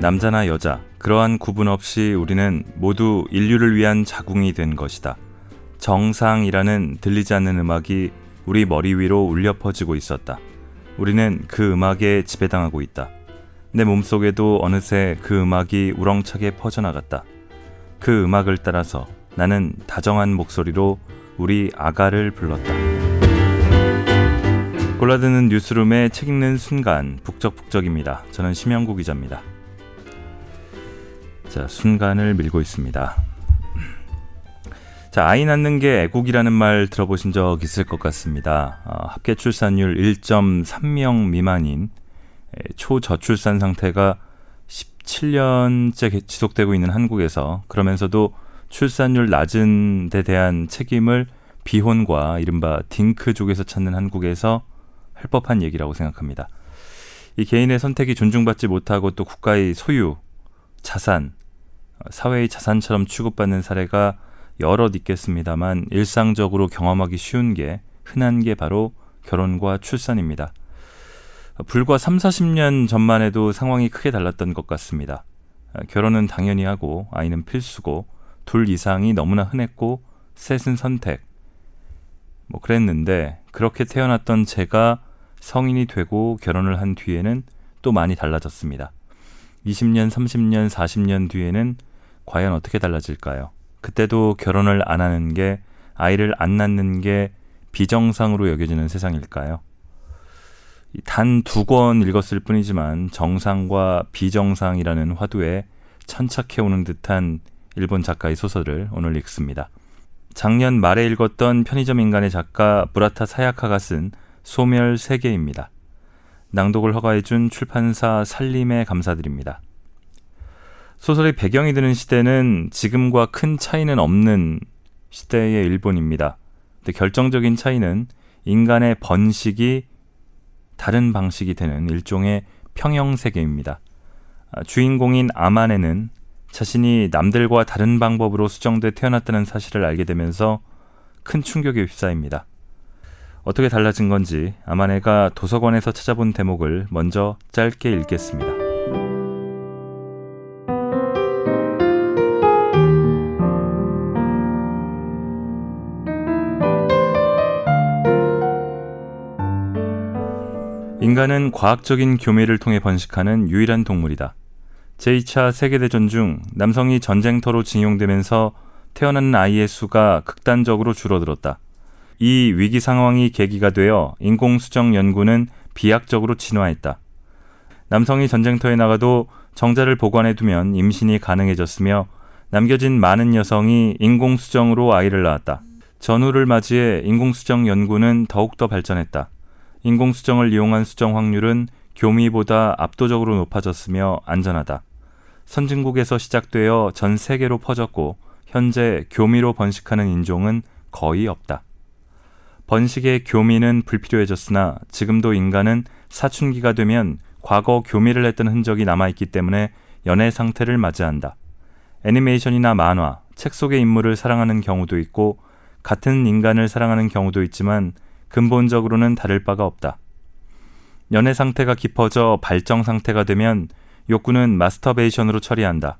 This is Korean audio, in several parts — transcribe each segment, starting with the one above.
남자나 여자, 그러한 구분 없이 우리는 모두 인류를 위한 자궁이 된 것이다. 정상이라는 들리지 않는 음악이 우리 머리 위로 울려 퍼지고 있었다. 우리는 그 음악에 지배당하고 있다. 내 몸속에도 어느새 그 음악이 우렁차게 퍼져나갔다. 그 음악을 따라서 나는 다정한 목소리로 우리 아가를 불렀다. 골라드는 뉴스룸의 책 읽는 순간 북적북적입니다. 저는 심영구 기자입니다. 자, 순간을 밀고 있습니다. 자, 아이 낳는 게 애국이라는 말 들어보신 적 있을 것 같습니다. 어, 합계 출산율 1.3명 미만인 초저출산 상태가 17년째 지속되고 있는 한국에서 그러면서도 출산율 낮은 데 대한 책임을 비혼과 이른바 딩크족에서 찾는 한국에서 할 법한 얘기라고 생각합니다. 이 개인의 선택이 존중받지 못하고 또 국가의 소유, 자산, 사회의 자산처럼 취급받는 사례가 여럿 있겠습니다만 일상적으로 경험하기 쉬운 게 흔한 게 바로 결혼과 출산입니다. 불과 3, 40년 전만 해도 상황이 크게 달랐던 것 같습니다. 결혼은 당연히 하고 아이는 필수고 둘 이상이 너무나 흔했고 셋은 선택. 뭐 그랬는데 그렇게 태어났던 제가 성인이 되고 결혼을 한 뒤에는 또 많이 달라졌습니다. 20년, 30년, 40년 뒤에는 과연 어떻게 달라질까요? 그때도 결혼을 안 하는 게 아이를 안 낳는 게 비정상으로 여겨지는 세상일까요? 단 두 권 읽었을 뿐이지만 정상과 비정상이라는 화두에 천착해오는 듯한 일본 작가의 소설을 오늘 읽습니다. 작년 말에 읽었던 편의점 인간의 작가 무라타 사야카가 쓴 소멸 세계입니다. 낭독을 허가해준 출판사 살림에 감사드립니다. 소설의 배경이 되는 시대는 지금과 큰 차이는 없는 시대의 일본입니다. 근데 결정적인 차이는 인간의 번식이 다른 방식이 되는 일종의 평형 세계입니다. 아, 주인공인 아마네는 자신이 남들과 다른 방법으로 수정돼 태어났다는 사실을 알게 되면서 큰 충격에 휩싸입니다. 어떻게 달라진 건지 아마네가 도서관에서 찾아본 대목을 먼저 짧게 읽겠습니다. 인간은 과학적인 교미를 통해 번식하는 유일한 동물이다. 제2차 세계대전 중 남성이 전쟁터로 징용되면서 태어나는 아이의 수가 극단적으로 줄어들었다. 이 위기 상황이 계기가 되어 인공수정 연구는 비약적으로 진화했다. 남성이 전쟁터에 나가도 정자를 보관해 두면 임신이 가능해졌으며 남겨진 많은 여성이 인공수정으로 아이를 낳았다. 전후를 맞이해 인공수정 연구는 더욱더 발전했다. 인공수정을 이용한 수정 확률은 교미보다 압도적으로 높아졌으며 안전하다. 선진국에서 시작되어 전 세계로 퍼졌고 현재 교미로 번식하는 인종은 거의 없다. 번식의 교미는 불필요해졌으나 지금도 인간은 사춘기가 되면 과거 교미를 했던 흔적이 남아있기 때문에 연애 상태를 맞이한다. 애니메이션이나 만화, 책 속의 인물을 사랑하는 경우도 있고 같은 인간을 사랑하는 경우도 있지만 근본적으로는 다를 바가 없다. 연애 상태가 깊어져 발정 상태가 되면 욕구는 마스터베이션으로 처리한다.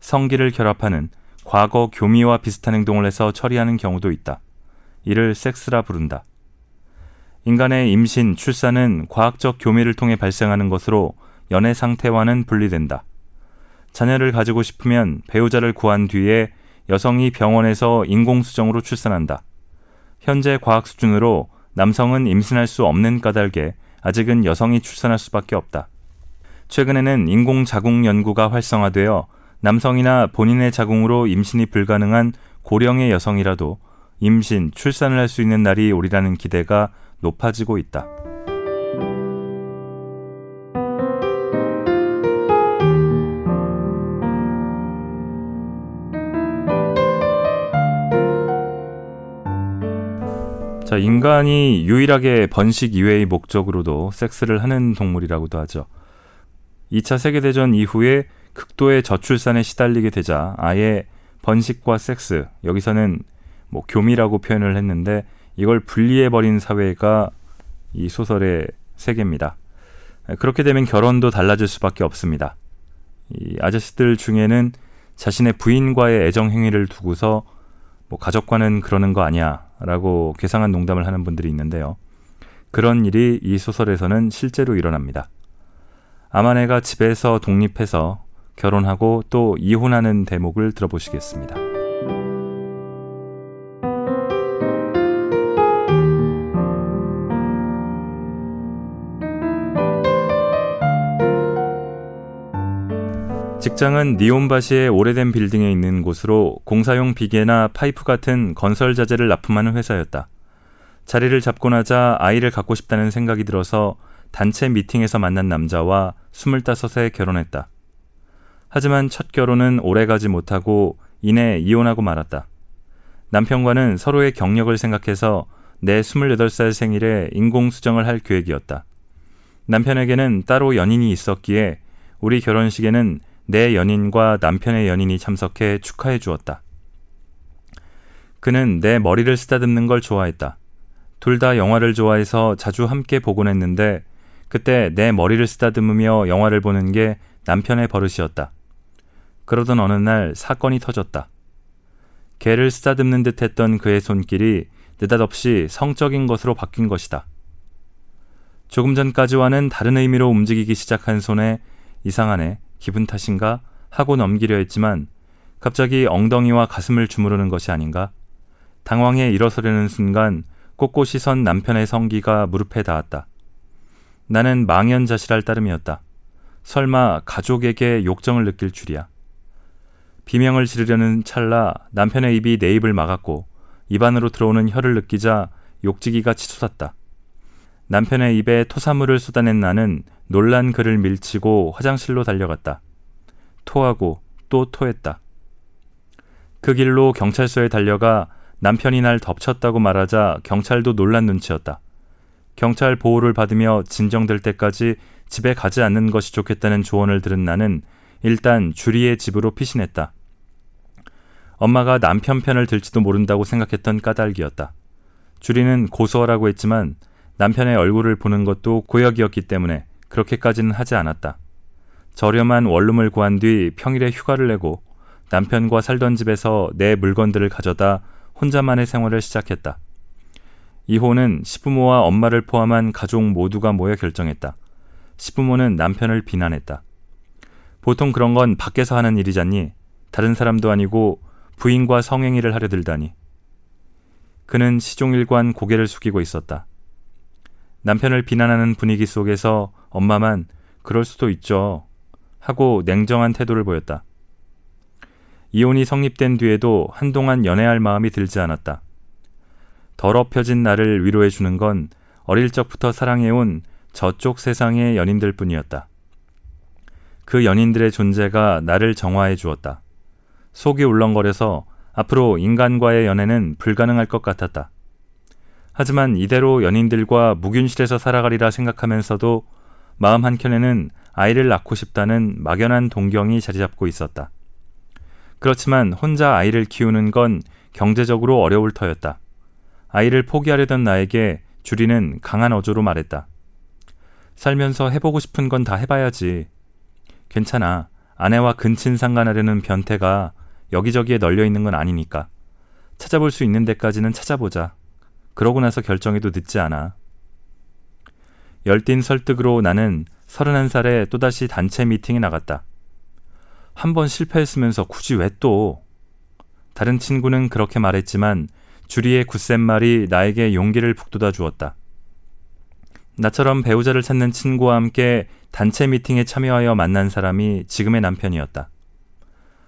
성기를 결합하는 과거 교미와 비슷한 행동을 해서 처리하는 경우도 있다. 이를 섹스라 부른다. 인간의 임신, 출산은 과학적 교미를 통해 발생하는 것으로 연애 상태와는 분리된다. 자녀를 가지고 싶으면 배우자를 구한 뒤에 여성이 병원에서 인공수정으로 출산한다. 현재 과학 수준으로 남성은 임신할 수 없는 까닭에 아직은 여성이 출산할 수밖에 없다. 최근에는 인공 자궁 연구가 활성화되어 남성이나 본인의 자궁으로 임신이 불가능한 고령의 여성이라도 임신, 출산을 할 수 있는 날이 오리라는 기대가 높아지고 있다. 자, 인간이 유일하게 번식 이외의 목적으로도 섹스를 하는 동물이라고도 하죠. 2차 세계대전 이후에 극도의 저출산에 시달리게 되자 아예 번식과 섹스, 여기서는 뭐 교미라고 표현을 했는데 이걸 분리해버린 사회가 이 소설의 세계입니다. 그렇게 되면 결혼도 달라질 수밖에 없습니다. 이 아저씨들 중에는 자신의 부인과의 애정 행위를 두고서 뭐 가족과는 그러는 거 아니야 라고 괴상한 농담을 하는 분들이 있는데요. 그런 일이 이 소설에서는 실제로 일어납니다. 아마네가 집에서 독립해서 결혼하고 또 이혼하는 대목을 들어보시겠습니다. 직장은 니온바시의 오래된 빌딩에 있는 곳으로 공사용 비계나 파이프 같은 건설 자재를 납품하는 회사였다. 자리를 잡고 나자 아이를 갖고 싶다는 생각이 들어서 단체 미팅에서 만난 남자와 스물다섯에 결혼했다. 하지만 첫 결혼은 오래가지 못하고 이내 이혼하고 말았다. 남편과는 서로의 경력을 생각해서 내 스물여덟 살 생일에 인공수정을 할 계획이었다. 남편에게는 따로 연인이 있었기에 우리 결혼식에는 내 연인과 남편의 연인이 참석해 축하해 주었다. 그는 내 머리를 쓰다듬는 걸 좋아했다. 둘 다 영화를 좋아해서 자주 함께 보곤 했는데 그때 내 머리를 쓰다듬으며 영화를 보는 게 남편의 버릇이었다. 그러던 어느 날 사건이 터졌다. 개를 쓰다듬는 듯 했던 그의 손길이 느닷없이 성적인 것으로 바뀐 것이다. 조금 전까지와는 다른 의미로 움직이기 시작한 손에 이상하네. 기분 탓인가 하고 넘기려 했지만 갑자기 엉덩이와 가슴을 주무르는 것이 아닌가? 당황해 일어서려는 순간 꼿꼿이 선 남편의 성기가 무릎에 닿았다. 나는 망연자실할 따름이었다. 설마 가족에게 욕정을 느낄 줄이야. 비명을 지르려는 찰나 남편의 입이 내 입을 막았고 입안으로 들어오는 혀를 느끼자 욕지기가 치솟았다. 남편의 입에 토사물을 쏟아낸 나는 놀란 그를 밀치고 화장실로 달려갔다. 토하고 또 토했다. 그 길로 경찰서에 달려가 남편이 날 덮쳤다고 말하자 경찰도 놀란 눈치였다. 경찰 보호를 받으며 진정될 때까지 집에 가지 않는 것이 좋겠다는 조언을 들은 나는 일단 주리의 집으로 피신했다. 엄마가 남편 편을 들지도 모른다고 생각했던 까닭이었다. 주리는 고소하라고 했지만 남편의 얼굴을 보는 것도 고역이었기 때문에 그렇게까지는 하지 않았다. 저렴한 원룸을 구한 뒤 평일에 휴가를 내고 남편과 살던 집에서 내 물건들을 가져다 혼자만의 생활을 시작했다. 이혼은 시부모와 엄마를 포함한 가족 모두가 모여 결정했다. 시부모는 남편을 비난했다. 보통 그런 건 밖에서 하는 일이잖니. 다른 사람도 아니고 부인과 성행위를 하려 들다니. 그는 시종일관 고개를 숙이고 있었다. 남편을 비난하는 분위기 속에서 엄마만 그럴 수도 있죠. 하고 냉정한 태도를 보였다. 이혼이 성립된 뒤에도 한동안 연애할 마음이 들지 않았다. 더럽혀진 나를 위로해 주는 건 어릴 적부터 사랑해온 저쪽 세상의 연인들 뿐이었다. 그 연인들의 존재가 나를 정화해 주었다. 속이 울렁거려서 앞으로 인간과의 연애는 불가능할 것 같았다. 하지만 이대로 연인들과 무균실에서 살아가리라 생각하면서도 마음 한켠에는 아이를 낳고 싶다는 막연한 동경이 자리 잡고 있었다. 그렇지만 혼자 아이를 키우는 건 경제적으로 어려울 터였다. 아이를 포기하려던 나에게 주리는 강한 어조로 말했다. 살면서 해보고 싶은 건 다 해봐야지. 괜찮아. 아내와 근친 상간하려는 변태가 여기저기에 널려 있는 건 아니니까. 찾아볼 수 있는 데까지는 찾아보자. 그러고 나서 결정해도 늦지 않아. 열띤 설득으로 나는 31살에 또다시 단체 미팅에 나갔다. 한 번 실패했으면서 굳이 왜 또? 다른 친구는 그렇게 말했지만 주리의 굳센 말이 나에게 용기를 북돋아 주었다. 나처럼 배우자를 찾는 친구와 함께 단체 미팅에 참여하여 만난 사람이 지금의 남편이었다.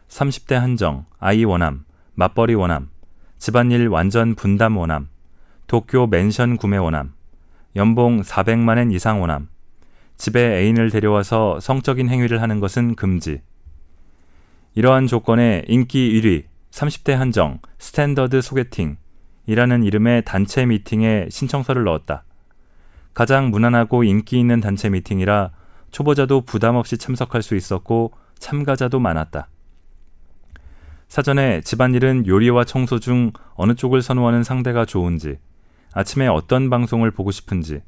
30대 한정, 아이 원함, 맞벌이 원함, 집안일 완전 분담 원함, 도쿄 맨션 구매 원함, 연봉 400만엔 이상 원함, 집에 애인을 데려와서 성적인 행위를 하는 것은 금지. 이러한 조건에 인기 1위, 30대 한정, 스탠더드 소개팅이라는 이름의 단체 미팅에 신청서를 넣었다. 가장 무난하고 인기 있는 단체 미팅이라 초보자도 부담 없이 참석할 수 있었고 참가자도 많았다. 사전에 집안일은 요리와 청소 중 어느 쪽을 선호하는 상대가 좋은지, 아침에 어떤 방송을 보고 싶은지,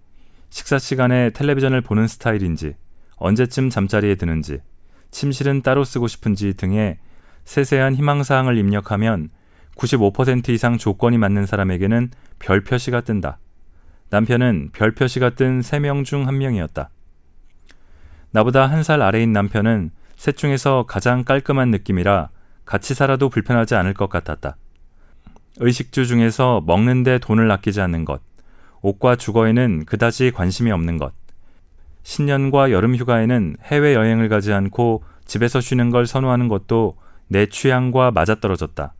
식사 시간에 텔레비전을 보는 스타일인지, 언제쯤 잠자리에 드는지, 침실은 따로 쓰고 싶은지 등의 세세한 희망사항을 입력하면 95% 이상 조건이 맞는 사람에게는 별 표시가 뜬다. 남편은 별 표시가 뜬 3명 중한 명이었다. 나보다 한 살 아래인 남편은 셋 중에서 가장 깔끔한 느낌이라 같이 살아도 불편하지 않을 것 같았다. 의식주 중에서 먹는데 돈을 아끼지 않는 것, 옷과 주거에는 그다지 관심이 없는 것, 신년과 여름 휴가에는 해외 여행을 가지 않고 집에서 쉬는 걸 선호하는 것도 내 취향과 맞아떨어졌다.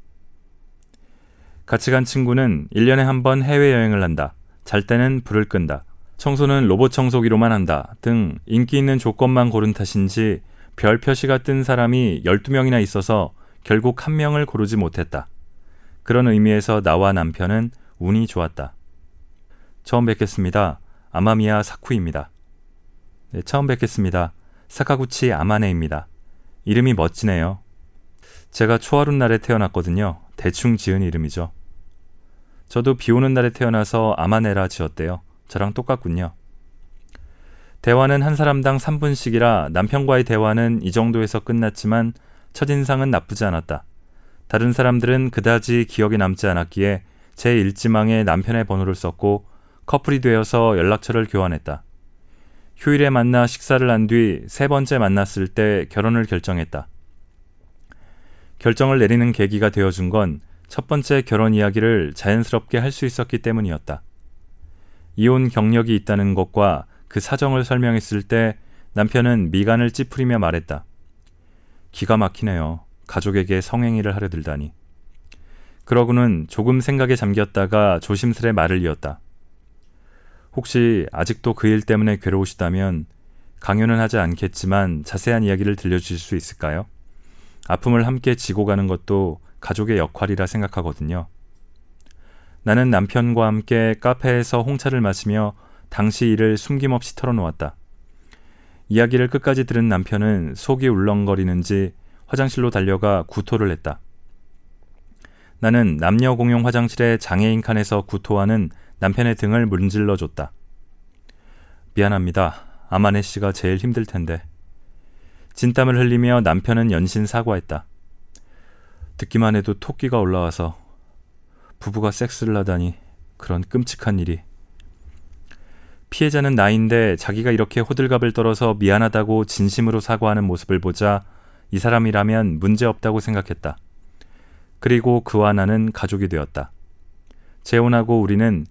같이 간 친구는 1년에 한 번 해외여행을 한다. 잘 때는 불을 끈다. 청소는 로봇 청소기로만 한다. 등 인기 있는 조건만 고른 탓인지 별 표시가 뜬 사람이 12명이나 있어서 결국 한 명을 고르지 못했다. 그런 의미에서 나와 남편은 운이 좋았다. 처음 뵙겠습니다. 아마미야 사쿠입니다. 네, 처음 뵙겠습니다. 사카구치 아마네입니다. 이름이 멋지네요. 제가 초하룻 날에 태어났거든요. 대충 지은 이름이죠. 저도 비 오는 날에 태어나서 아마네라 지었대요. 저랑 똑같군요. 대화는 한 사람당 3분씩이라 남편과의 대화는 이 정도에서 끝났지만 첫인상은 나쁘지 않았다. 다른 사람들은 그다지 기억에 남지 않았기에 제 일지망에 남편의 번호를 썼고 커플이 되어서 연락처를 교환했다. 휴일에 만나 식사를 한 뒤 세 번째 만났을 때 결혼을 결정했다. 결정을 내리는 계기가 되어준 건 첫 번째 결혼 이야기를 자연스럽게 할 수 있었기 때문이었다. 이혼 경력이 있다는 것과 그 사정을 설명했을 때 남편은 미간을 찌푸리며 말했다. 기가 막히네요. 가족에게 성행위를 하려 들다니. 그러고는 조금 생각에 잠겼다가 조심스레 말을 이었다. 혹시 아직도 그 일 때문에 괴로우시다면 강요는 하지 않겠지만 자세한 이야기를 들려주실 수 있을까요? 아픔을 함께 지고 가는 것도 가족의 역할이라 생각하거든요. 나는 남편과 함께 카페에서 홍차를 마시며 당시 일을 숨김없이 털어놓았다. 이야기를 끝까지 들은 남편은 속이 울렁거리는지 화장실로 달려가 구토를 했다. 나는 남녀 공용 화장실의 장애인 칸에서 구토하는 남편의 등을 문질러 줬다. 미안합니다. 아마네 씨가 제일 힘들 텐데. 진땀을 흘리며 남편은 연신 사과했다. 듣기만 해도 토끼가 올라와서 부부가 섹스를 하다니 그런 끔찍한 일이. 피해자는 나인데 자기가 이렇게 호들갑을 떨어서 미안하다고 진심으로 사과하는 모습을 보자 이 사람이라면 문제없다고 생각했다. 그리고 그와 나는 가족이 되었다. 재혼하고 우리는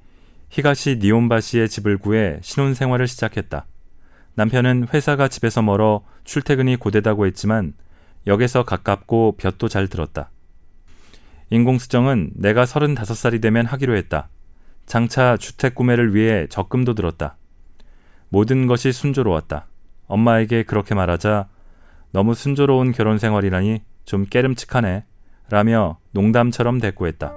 히가시 니온바시의 집을 구해 신혼 생활을 시작했다. 남편은 회사가 집에서 멀어 출퇴근이 고되다고 했지만 역에서 가깝고 볕도 잘 들었다. 인공수정은 내가 35살이 되면 하기로 했다. 장차 주택 구매를 위해 적금도 들었다. 모든 것이 순조로웠다. 엄마에게 그렇게 말하자 너무 순조로운 결혼 생활이라니 좀 깨름칙하네. 라며 농담처럼 대꾸했다.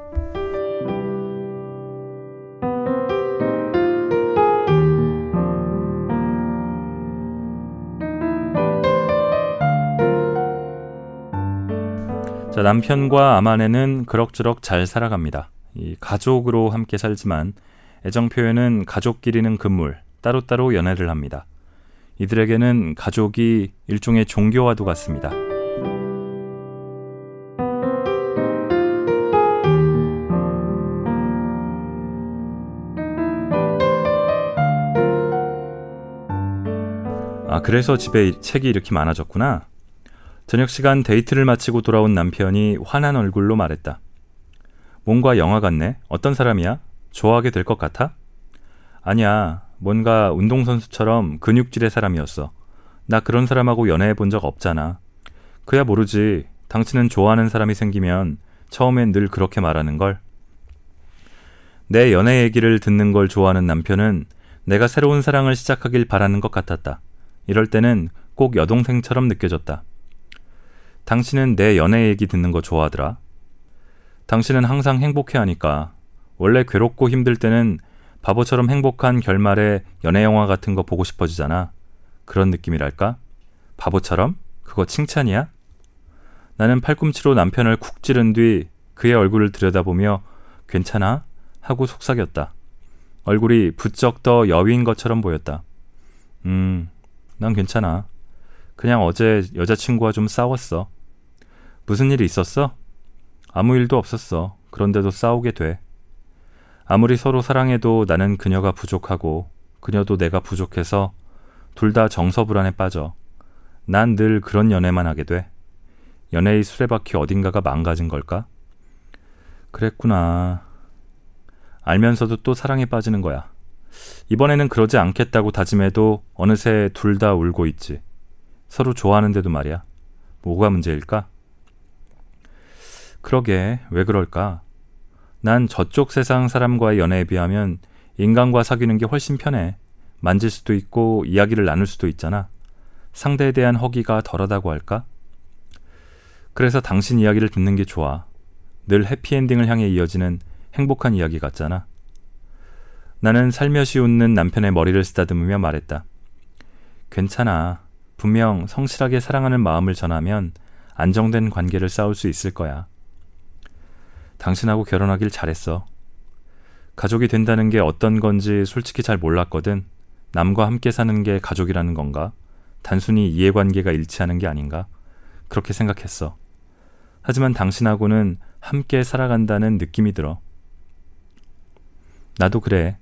자, 남편과 아마네는 그럭저럭 잘 살아갑니다. 이 가족으로 함께 살지만 애정 표현은 가족끼리는 금물, 따로따로 연애를 합니다. 이들에게는 가족이 일종의 종교와도 같습니다. 아, 그래서 집에 책이 이렇게 많아졌구나. 저녁 시간 데이트를 마치고 돌아온 남편이 환한 얼굴로 말했다. 뭔가 영화 같네. 어떤 사람이야? 좋아하게 될 것 같아? 아니야. 뭔가 운동선수처럼 근육질의 사람이었어. 나 그런 사람하고 연애해 본 적 없잖아. 그야 모르지. 당신은 좋아하는 사람이 생기면 처음엔 늘 그렇게 말하는 걸. 내 연애 얘기를 듣는 걸 좋아하는 남편은 내가 새로운 사랑을 시작하길 바라는 것 같았다. 이럴 때는 꼭 여동생처럼 느껴졌다. 당신은 내 연애 얘기 듣는 거 좋아하더라. 당신은 항상 행복해 하니까. 원래 괴롭고 힘들 때는 바보처럼 행복한 결말의 연애 영화 같은 거 보고 싶어지잖아. 그런 느낌이랄까? 바보처럼? 그거 칭찬이야? 나는 팔꿈치로 남편을 쿡 찌른 뒤 그의 얼굴을 들여다보며 괜찮아? 하고 속삭였다. 얼굴이 부쩍 더 여위인 것처럼 보였다. 음, 난 괜찮아. 그냥 어제 여자친구와 좀 싸웠어. 무슨 일이 있었어? 아무 일도 없었어. 그런데도 싸우게 돼. 아무리 서로 사랑해도 나는 그녀가 부족하고 그녀도 내가 부족해서 둘 다 정서불안에 빠져. 난 늘 그런 연애만 하게 돼. 연애의 수레바퀴 어딘가가 망가진 걸까? 그랬구나. 알면서도 또 사랑에 빠지는 거야. 이번에는 그러지 않겠다고 다짐해도 어느새 둘 다 울고 있지. 서로 좋아하는데도 말이야. 뭐가 문제일까? 그러게, 왜 그럴까? 난 저쪽 세상 사람과의 연애에 비하면 인간과 사귀는 게 훨씬 편해. 만질 수도 있고 이야기를 나눌 수도 있잖아. 상대에 대한 허기가 덜하다고 할까? 그래서 당신 이야기를 듣는 게 좋아. 늘 해피엔딩을 향해 이어지는 행복한 이야기 같잖아. 나는 살며시 웃는 남편의 머리를 쓰다듬으며 말했다. 괜찮아. 분명 성실하게 사랑하는 마음을 전하면 안정된 관계를 쌓을 수 있을 거야. 당신하고 결혼하길 잘했어. 가족이 된다는 게 어떤 건지 솔직히 잘 몰랐거든. 남과 함께 사는 게 가족이라는 건가? 단순히 이해관계가 일치하는 게 아닌가? 그렇게 생각했어. 하지만 당신하고는 함께 살아간다는 느낌이 들어. 나도 그래.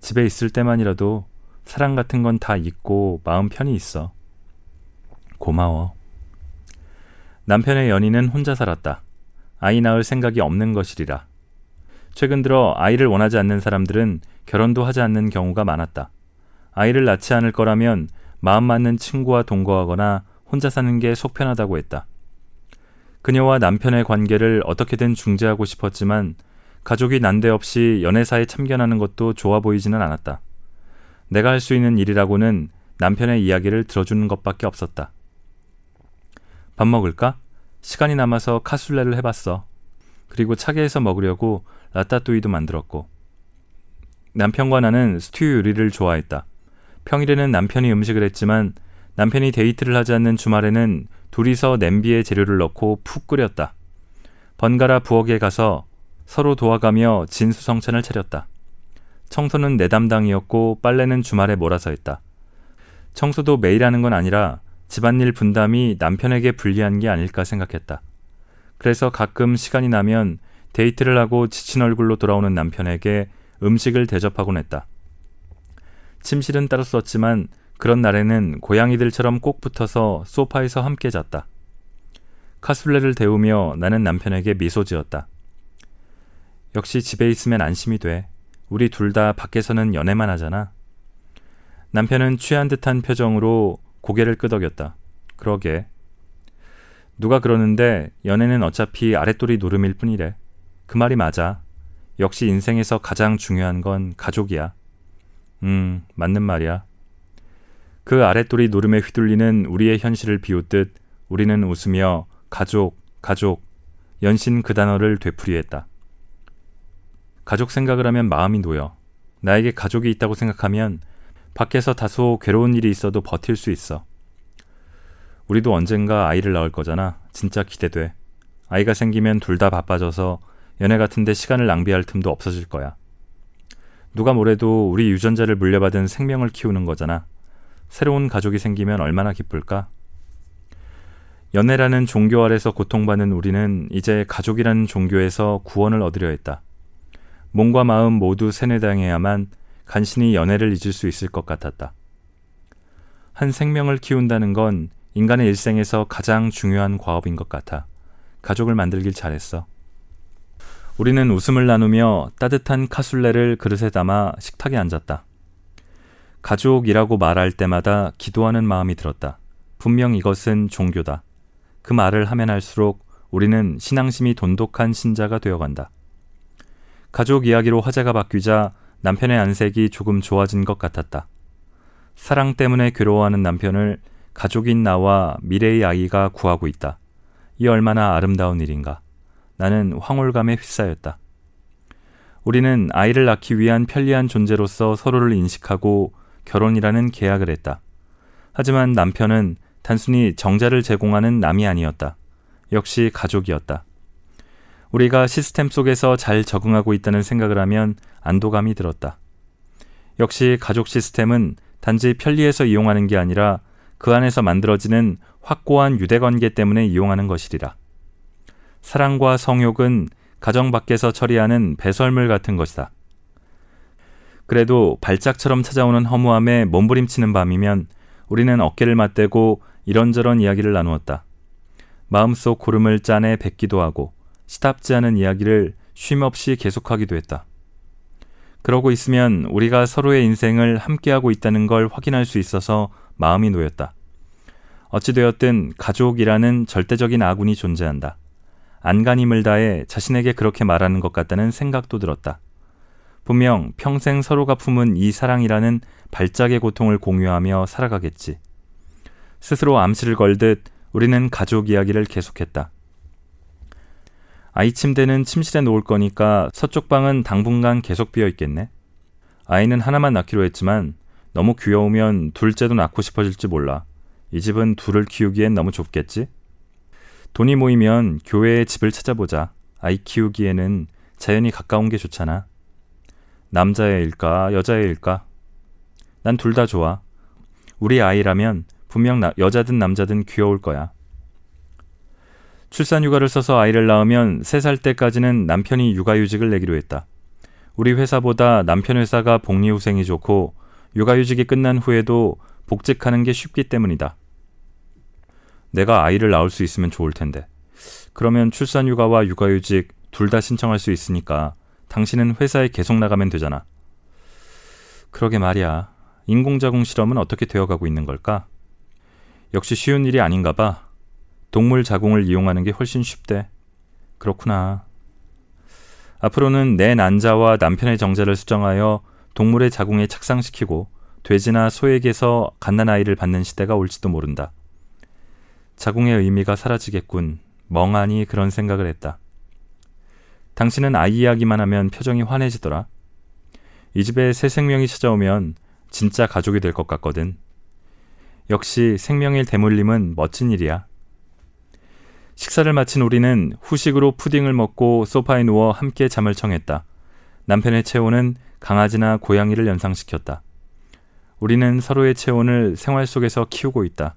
집에 있을 때만이라도 사랑 같은 건 다 잊고 마음 편히 있어. 고마워. 남편의 연인은 혼자 살았다. 아이 낳을 생각이 없는 것이리라. 최근 들어 아이를 원하지 않는 사람들은 결혼도 하지 않는 경우가 많았다. 아이를 낳지 않을 거라면 마음 맞는 친구와 동거하거나 혼자 사는 게 속 편하다고 했다. 그녀와 남편의 관계를 어떻게든 중재하고 싶었지만 가족이 난데없이 연애사에 참견하는 것도 좋아 보이지는 않았다. 내가 할 수 있는 일이라고는 남편의 이야기를 들어주는 것밖에 없었다. 밥 먹을까? 시간이 남아서 카술레를 해봤어. 그리고 차게해서 먹으려고 라따뚜이도 만들었고. 남편과 나는 스튜 요리를 좋아했다. 평일에는 남편이 음식을 했지만 남편이 데이트를 하지 않는 주말에는 둘이서 냄비에 재료를 넣고 푹 끓였다. 번갈아 부엌에 가서 서로 도와가며 진수성찬을 차렸다. 청소는 내 담당이었고 빨래는 주말에 몰아서 했다. 청소도 매일 하는 건 아니라 집안일 분담이 남편에게 불리한 게 아닐까 생각했다. 그래서 가끔 시간이 나면 데이트를 하고 지친 얼굴로 돌아오는 남편에게 음식을 대접하곤 했다. 침실은 따로 썼지만 그런 날에는 고양이들처럼 꼭 붙어서 소파에서 함께 잤다. 카술레를 데우며 나는 남편에게 미소 지었다. 역시 집에 있으면 안심이 돼. 우리 둘 다 밖에서는 연애만 하잖아. 남편은 취한 듯한 표정으로 고개를 끄덕였다. 그러게. 누가 그러는데 연애는 어차피 아랫돌이 노름일 뿐이래. 그 말이 맞아. 역시 인생에서 가장 중요한 건 가족이야. 음, 맞는 말이야. 그 아랫돌이 노름에 휘둘리는 우리의 현실을 비웃듯 우리는 웃으며 가족, 가족, 연신 그 단어를 되풀이했다. 가족 생각을 하면 마음이 놓여. 나에게 가족이 있다고 생각하면 밖에서 다소 괴로운 일이 있어도 버틸 수 있어. 우리도 언젠가 아이를 낳을 거잖아. 진짜 기대돼. 아이가 생기면 둘 다 바빠져서 연애 같은데 시간을 낭비할 틈도 없어질 거야. 누가 뭐래도 우리 유전자를 물려받은 생명을 키우는 거잖아. 새로운 가족이 생기면 얼마나 기쁠까? 연애라는 종교 아래서 고통받는 우리는 이제 가족이라는 종교에서 구원을 얻으려 했다. 몸과 마음 모두 세뇌당해야만 간신히 연애를 잊을 수 있을 것 같았다. 한 생명을 키운다는 건 인간의 일생에서 가장 중요한 과업인 것 같아. 가족을 만들길 잘했어. 우리는 웃음을 나누며 따뜻한 카술레를 그릇에 담아 식탁에 앉았다. 가족이라고 말할 때마다 기도하는 마음이 들었다. 분명 이것은 종교다. 그 말을 하면 할수록 우리는 신앙심이 돈독한 신자가 되어간다. 가족 이야기로 화제가 바뀌자 남편의 안색이 조금 좋아진 것 같았다. 사랑 때문에 괴로워하는 남편을 가족인 나와 미래의 아이가 구하고 있다. 이 얼마나 아름다운 일인가. 나는 황홀감에 휩싸였다. 우리는 아이를 낳기 위한 편리한 존재로서 서로를 인식하고 결혼이라는 계약을 했다. 하지만 남편은 단순히 정자를 제공하는 남이 아니었다. 역시 가족이었다. 우리가 시스템 속에서 잘 적응하고 있다는 생각을 하면 안도감이 들었다. 역시 가족 시스템은 단지 편리해서 이용하는 게 아니라 그 안에서 만들어지는 확고한 유대 관계 때문에 이용하는 것이리라. 사랑과 성욕은 가정 밖에서 처리하는 배설물 같은 것이다. 그래도 발작처럼 찾아오는 허무함에 몸부림치는 밤이면 우리는 어깨를 맞대고 이런저런 이야기를 나누었다. 마음속 고름을 짜내 뱉기도 하고 시답지 않은 이야기를 쉼없이 계속하기도 했다. 그러고 있으면 우리가 서로의 인생을 함께하고 있다는 걸 확인할 수 있어서 마음이 놓였다. 어찌되었든 가족이라는 절대적인 아군이 존재한다. 안간힘을 다해 자신에게 그렇게 말하는 것 같다는 생각도 들었다. 분명 평생 서로가 품은 이 사랑이라는 발작의 고통을 공유하며 살아가겠지. 스스로 암시를 걸듯 우리는 가족 이야기를 계속했다. 아이 침대는 침실에 놓을 거니까 서쪽 방은 당분간 계속 비어 있겠네. 아이는 하나만 낳기로 했지만 너무 귀여우면 둘째도 낳고 싶어질지 몰라. 이 집은 둘을 키우기엔 너무 좁겠지? 돈이 모이면 교회에 집을 찾아보자. 아이 키우기에는 자연이 가까운 게 좋잖아. 남자의 일까, 여자의 일까? 난 둘 다 좋아. 우리 아이라면 분명 나, 여자든 남자든 귀여울 거야. 출산 휴가를 써서 아이를 낳으면 3살 때까지는 남편이 육아휴직을 내기로 했다. 우리 회사보다 남편 회사가 복리후생이 좋고 육아휴직이 끝난 후에도 복직하는 게 쉽기 때문이다. 내가 아이를 낳을 수 있으면 좋을 텐데. 그러면 출산 휴가와 육아휴직 둘 다 신청할 수 있으니까 당신은 회사에 계속 나가면 되잖아. 그러게 말이야. 인공자궁 실험은 어떻게 되어가고 있는 걸까? 역시 쉬운 일이 아닌가 봐. 동물 자궁을 이용하는 게 훨씬 쉽대. 그렇구나. 앞으로는 내 난자와 남편의 정자를 수정하여 동물의 자궁에 착상시키고 돼지나 소에게서 갓난아이를 받는 시대가 올지도 모른다. 자궁의 의미가 사라지겠군. 멍하니 그런 생각을 했다. 당신은 아이 이야기만 하면 표정이 환해지더라. 이 집에 새 생명이 찾아오면 진짜 가족이 될 것 같거든. 역시 생명일 대물림은 멋진 일이야. 식사를 마친 우리는 후식으로 푸딩을 먹고 소파에 누워 함께 잠을 청했다. 남편의 체온은 강아지나 고양이를 연상시켰다. 우리는 서로의 체온을 생활 속에서 키우고 있다.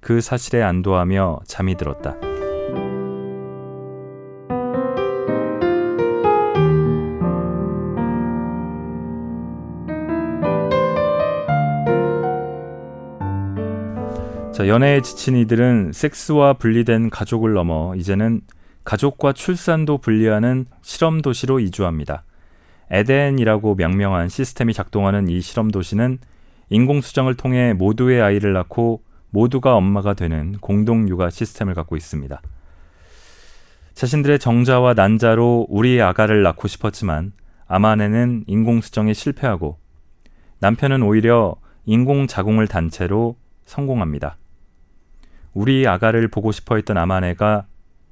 그 사실에 안도하며 잠이 들었다. 자, 연애에 지친 이들은 섹스와 분리된 가족을 넘어 이제는 가족과 출산도 분리하는 실험 도시로 이주합니다. 에덴이라고 명명한 시스템이 작동하는 이 실험 도시는 인공수정을 통해 모두의 아이를 낳고 모두가 엄마가 되는 공동 육아 시스템을 갖고 있습니다. 자신들의 정자와 난자로 우리의 아가를 낳고 싶었지만 아마네는 인공수정에 실패하고 남편은 오히려 인공자궁을 단체로 성공합니다. 우리 아가를 보고 싶어 했던 아마네가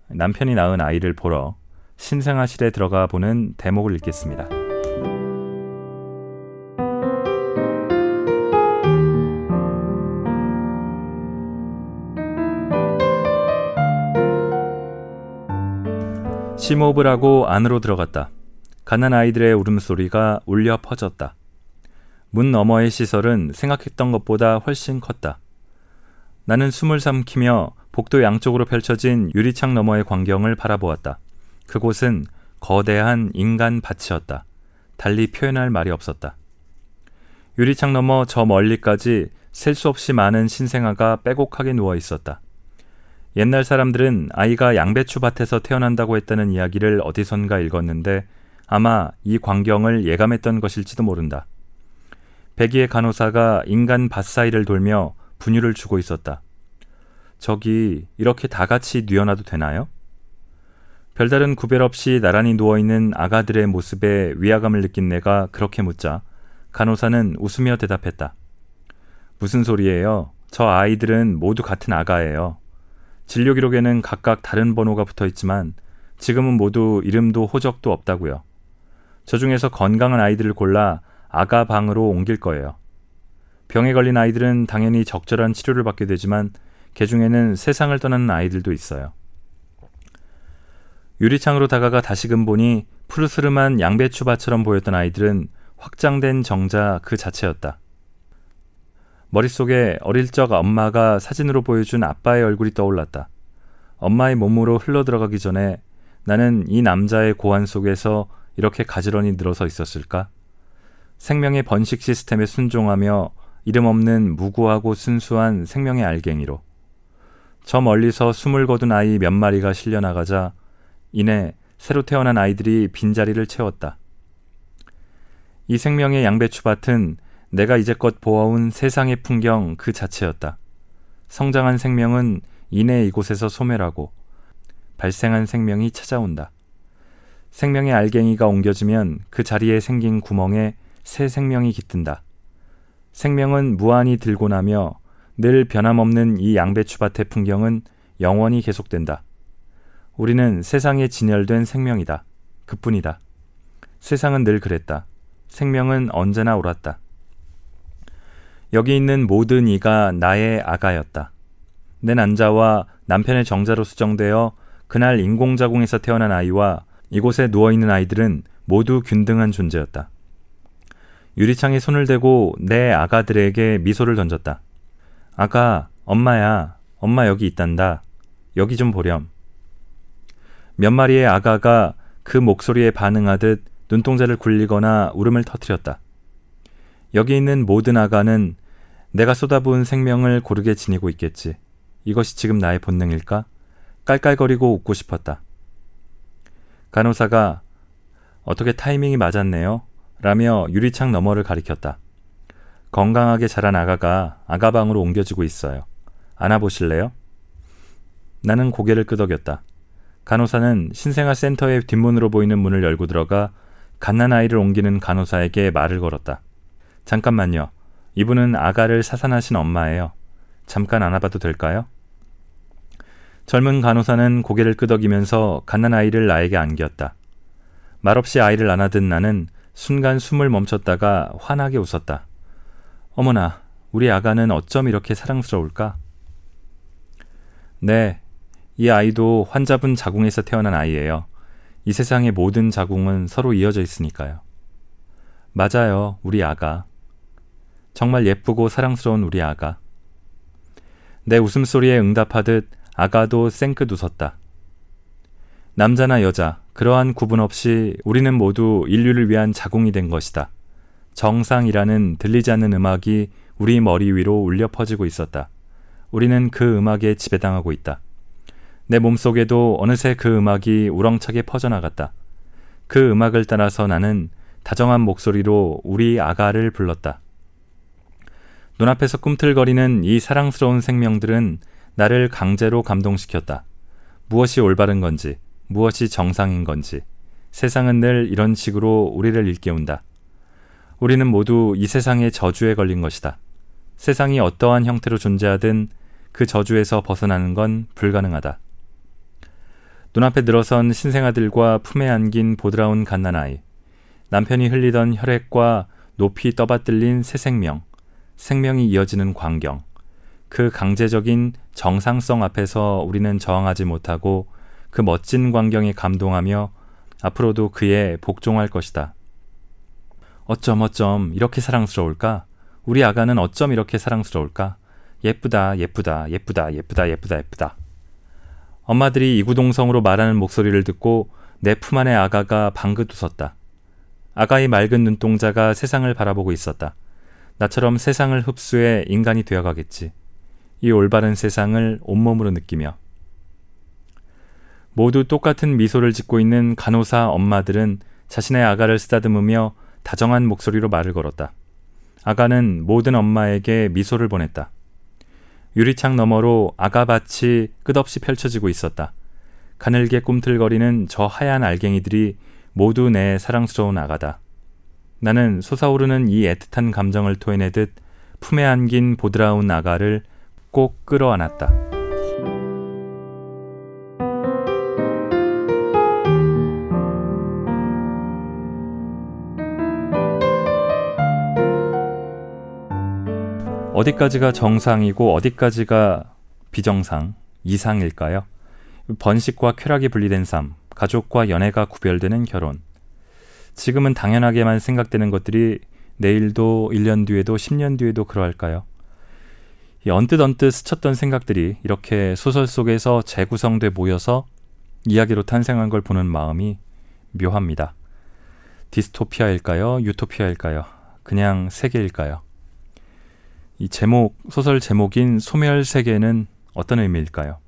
남편이 낳은 아이를 보러 신생아실에 들어가 보는 대목을 읽겠습니다. 심호흡을 하고 안으로 들어갔다. 가난 아이들의 울음소리가 울려 퍼졌다. 문 너머의 시설은 생각했던 것보다 훨씬 컸다. 나는 숨을 삼키며 복도 양쪽으로 펼쳐진 유리창 너머의 광경을 바라보았다. 그곳은 거대한 인간 밭이었다. 달리 표현할 말이 없었다. 유리창 너머 저 멀리까지 셀 수 없이 많은 신생아가 빼곡하게 누워 있었다. 옛날 사람들은 아이가 양배추 밭에서 태어난다고 했다는 이야기를 어디선가 읽었는데 아마 이 광경을 예감했던 것일지도 모른다. 백이의 간호사가 인간 밭 사이를 돌며 분유를 주고 있었다. 저기 이렇게 다 같이 뉘어놔도 되나요? 별다른 구별 없이 나란히 누워있는 아가들의 모습에 위화감을 느낀 내가 그렇게 묻자 간호사는 웃으며 대답했다. 무슨 소리예요? 저 아이들은 모두 같은 아가예요. 진료 기록에는 각각 다른 번호가 붙어 있지만 지금은 모두 이름도 호적도 없다고요. 저 중에서 건강한 아이들을 골라 아가 방으로 옮길 거예요. 병에 걸린 아이들은 당연히 적절한 치료를 받게 되지만 개 중에는 세상을 떠나는 아이들도 있어요. 유리창으로 다가가 다시금 보니 푸르스름한 양배추밭처럼 보였던 아이들은 확장된 정자 그 자체였다. 머릿속에 어릴 적 엄마가 사진으로 보여준 아빠의 얼굴이 떠올랐다. 엄마의 몸으로 흘러들어가기 전에 나는 이 남자의 고안 속에서 이렇게 가지런히 늘어서 있었을까? 생명의 번식 시스템에 순종하며 이름 없는 무구하고 순수한 생명의 알갱이로. 저 멀리서 숨을 거둔 아이 몇 마리가 실려나가자 이내 새로 태어난 아이들이 빈자리를 채웠다. 이 생명의 양배추밭은 내가 이제껏 보아온 세상의 풍경 그 자체였다. 성장한 생명은 이내 이곳에서 소멸하고 발생한 생명이 찾아온다. 생명의 알갱이가 옮겨지면 그 자리에 생긴 구멍에 새 생명이 깃든다. 생명은 무한히 들고 나며 늘 변함없는 이 양배추밭의 풍경은 영원히 계속된다. 우리는 세상에 진열된 생명이다. 그뿐이다. 세상은 늘 그랬다. 생명은 언제나 옳았다. 여기 있는 모든 이가 나의 아가였다. 내 난자와 남편의 정자로 수정되어 그날 인공자궁에서 태어난 아이와 이곳에 누워있는 아이들은 모두 균등한 존재였다. 유리창에 손을 대고 내 아가들에게 미소를 던졌다. 아가, 엄마야, 엄마 여기 있단다. 여기 좀 보렴. 몇 마리의 아가가 그 목소리에 반응하듯 눈동자를 굴리거나 울음을 터뜨렸다. 여기 있는 모든 아가는 내가 쏟아부은 생명을 고르게 지니고 있겠지. 이것이 지금 나의 본능일까? 깔깔거리고 웃고 싶었다. 간호사가 어떻게 타이밍이 맞았네요. 라며 유리창 너머를 가리켰다. 건강하게 자란 아가가 아가방으로 옮겨지고 있어요. 안아보실래요? 나는 고개를 끄덕였다. 간호사는 신생아 센터의 뒷문으로 보이는 문을 열고 들어가 갓난아이를 옮기는 간호사에게 말을 걸었다. 잠깐만요. 이분은 아가를 사산하신 엄마예요. 잠깐 안아봐도 될까요? 젊은 간호사는 고개를 끄덕이면서 갓난아이를 나에게 안겼다. 말없이 아이를 안아든 나는 순간 숨을 멈췄다가 환하게 웃었다. 어머나, 우리 아가는 어쩜 이렇게 사랑스러울까? 네, 이 아이도 환자분 자궁에서 태어난 아이예요. 이 세상의 모든 자궁은 서로 이어져 있으니까요. 맞아요, 우리 아가. 정말 예쁘고 사랑스러운 우리 아가. 내 웃음소리에 응답하듯 아가도 쌩끗 웃었다. 남자나 여자, 그러한 구분 없이 우리는 모두 인류를 위한 자궁이 된 것이다. 정상이라는 들리지 않는 음악이 우리 머리 위로 울려 퍼지고 있었다. 우리는 그 음악에 지배당하고 있다. 내 몸속에도 어느새 그 음악이 우렁차게 퍼져나갔다. 그 음악을 따라서 나는 다정한 목소리로 우리 아가를 불렀다. 눈앞에서 꿈틀거리는 이 사랑스러운 생명들은 나를 강제로 감동시켰다. 무엇이 올바른 건지, 무엇이 정상인 건지, 세상은 늘 이런 식으로 우리를 일깨운다. 우리는 모두 이 세상의 저주에 걸린 것이다. 세상이 어떠한 형태로 존재하든 그 저주에서 벗어나는 건 불가능하다. 눈앞에 늘어선 신생아들과 품에 안긴 보드라운 갓난아이, 남편이 흘리던 혈액과 높이 떠받들린 새 생명, 생명이 이어지는 광경, 그 강제적인 정상성 앞에서 우리는 저항하지 못하고 그 멋진 광경에 감동하며 앞으로도 그에 복종할 것이다. 어쩜 어쩜 이렇게 사랑스러울까? 우리 아가는 어쩜 이렇게 사랑스러울까? 예쁘다, 예쁘다, 예쁘다, 예쁘다, 예쁘다, 예쁘다. 엄마들이 이구동성으로 말하는 목소리를 듣고 내 품 안의 아가가 방긋 웃었다. 아가의 맑은 눈동자가 세상을 바라보고 있었다. 나처럼 세상을 흡수해 인간이 되어가겠지. 이 올바른 세상을 온몸으로 느끼며. 모두 똑같은 미소를 짓고 있는 간호사 엄마들은 자신의 아가를 쓰다듬으며 다정한 목소리로 말을 걸었다. 아가는 모든 엄마에게 미소를 보냈다. 유리창 너머로 아가밭이 끝없이 펼쳐지고 있었다. 가늘게 꿈틀거리는 저 하얀 알갱이들이 모두 내 사랑스러운 아가다. 나는 솟아오르는 이 애틋한 감정을 토해내듯 품에 안긴 보드라운 아가를 꼭 끌어안았다. 어디까지가 정상이고 어디까지가 비정상, 이상일까요? 번식과 쾌락이 분리된 삶, 가족과 연애가 구별되는 결혼, 지금은 당연하게만 생각되는 것들이 내일도 1년 뒤에도 10년 뒤에도 그러할까요? 이 언뜻 언뜻 스쳤던 생각들이 이렇게 소설 속에서 재구성돼 모여서 이야기로 탄생한 걸 보는 마음이 묘합니다. 디스토피아일까요? 유토피아일까요? 그냥 세계일까요? 이 제목, 소설 제목인 소멸 세계는 어떤 의미일까요?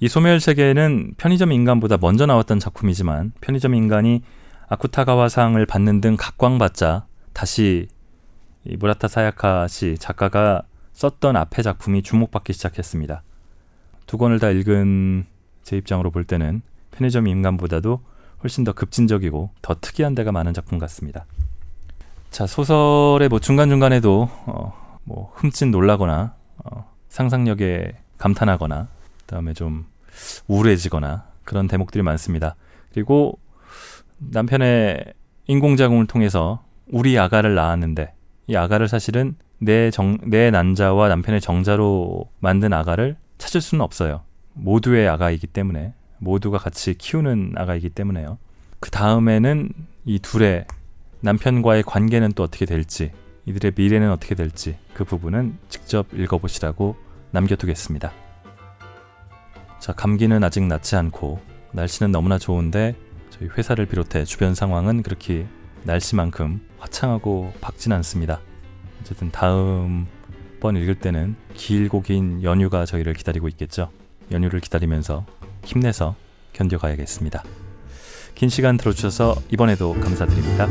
이 소멸 세계는 편의점 인간보다 먼저 나왔던 작품이지만 편의점 인간이 아쿠타가와상을 받는 등 각광받자 다시 이 무라타 사야카 씨 작가가 썼던 앞의 작품이 주목받기 시작했습니다. 두 권을 다 읽은 제 입장으로 볼 때는 편의점 인간보다도 훨씬 더 급진적이고 더 특이한 데가 많은 작품 같습니다. 자 소설의 뭐 중간 중간에도 어, 뭐 흠칫 놀라거나 어, 상상력에 감탄하거나 그다음에 좀 우울해지거나 그런 대목들이 많습니다. 그리고 남편의 인공자궁을 통해서 우리 아가를 낳았는데 이 아가를 사실은 내, 정, 내 난자와 남편의 정자로 만든 아가를 찾을 수는 없어요. 모두의 아가이기 때문에 모두가 같이 키우는 아가이기 때문에요. 그 다음에는 이 둘의 남편과의 관계는 또 어떻게 될지 이들의 미래는 어떻게 될지 그 부분은 직접 읽어보시라고 남겨두겠습니다. 자, 감기는 아직 낫지 않고 날씨는 너무나 좋은데 저희 회사를 비롯해 주변 상황은 그렇게 날씨만큼 화창하고 밝진 않습니다. 어쨌든 다음 번 읽을 때는 길고 긴 연휴가 저희를 기다리고 있겠죠. 연휴를 기다리면서 힘내서 견뎌가야겠습니다. 긴 시간 들어주셔서 이번에도 감사드립니다.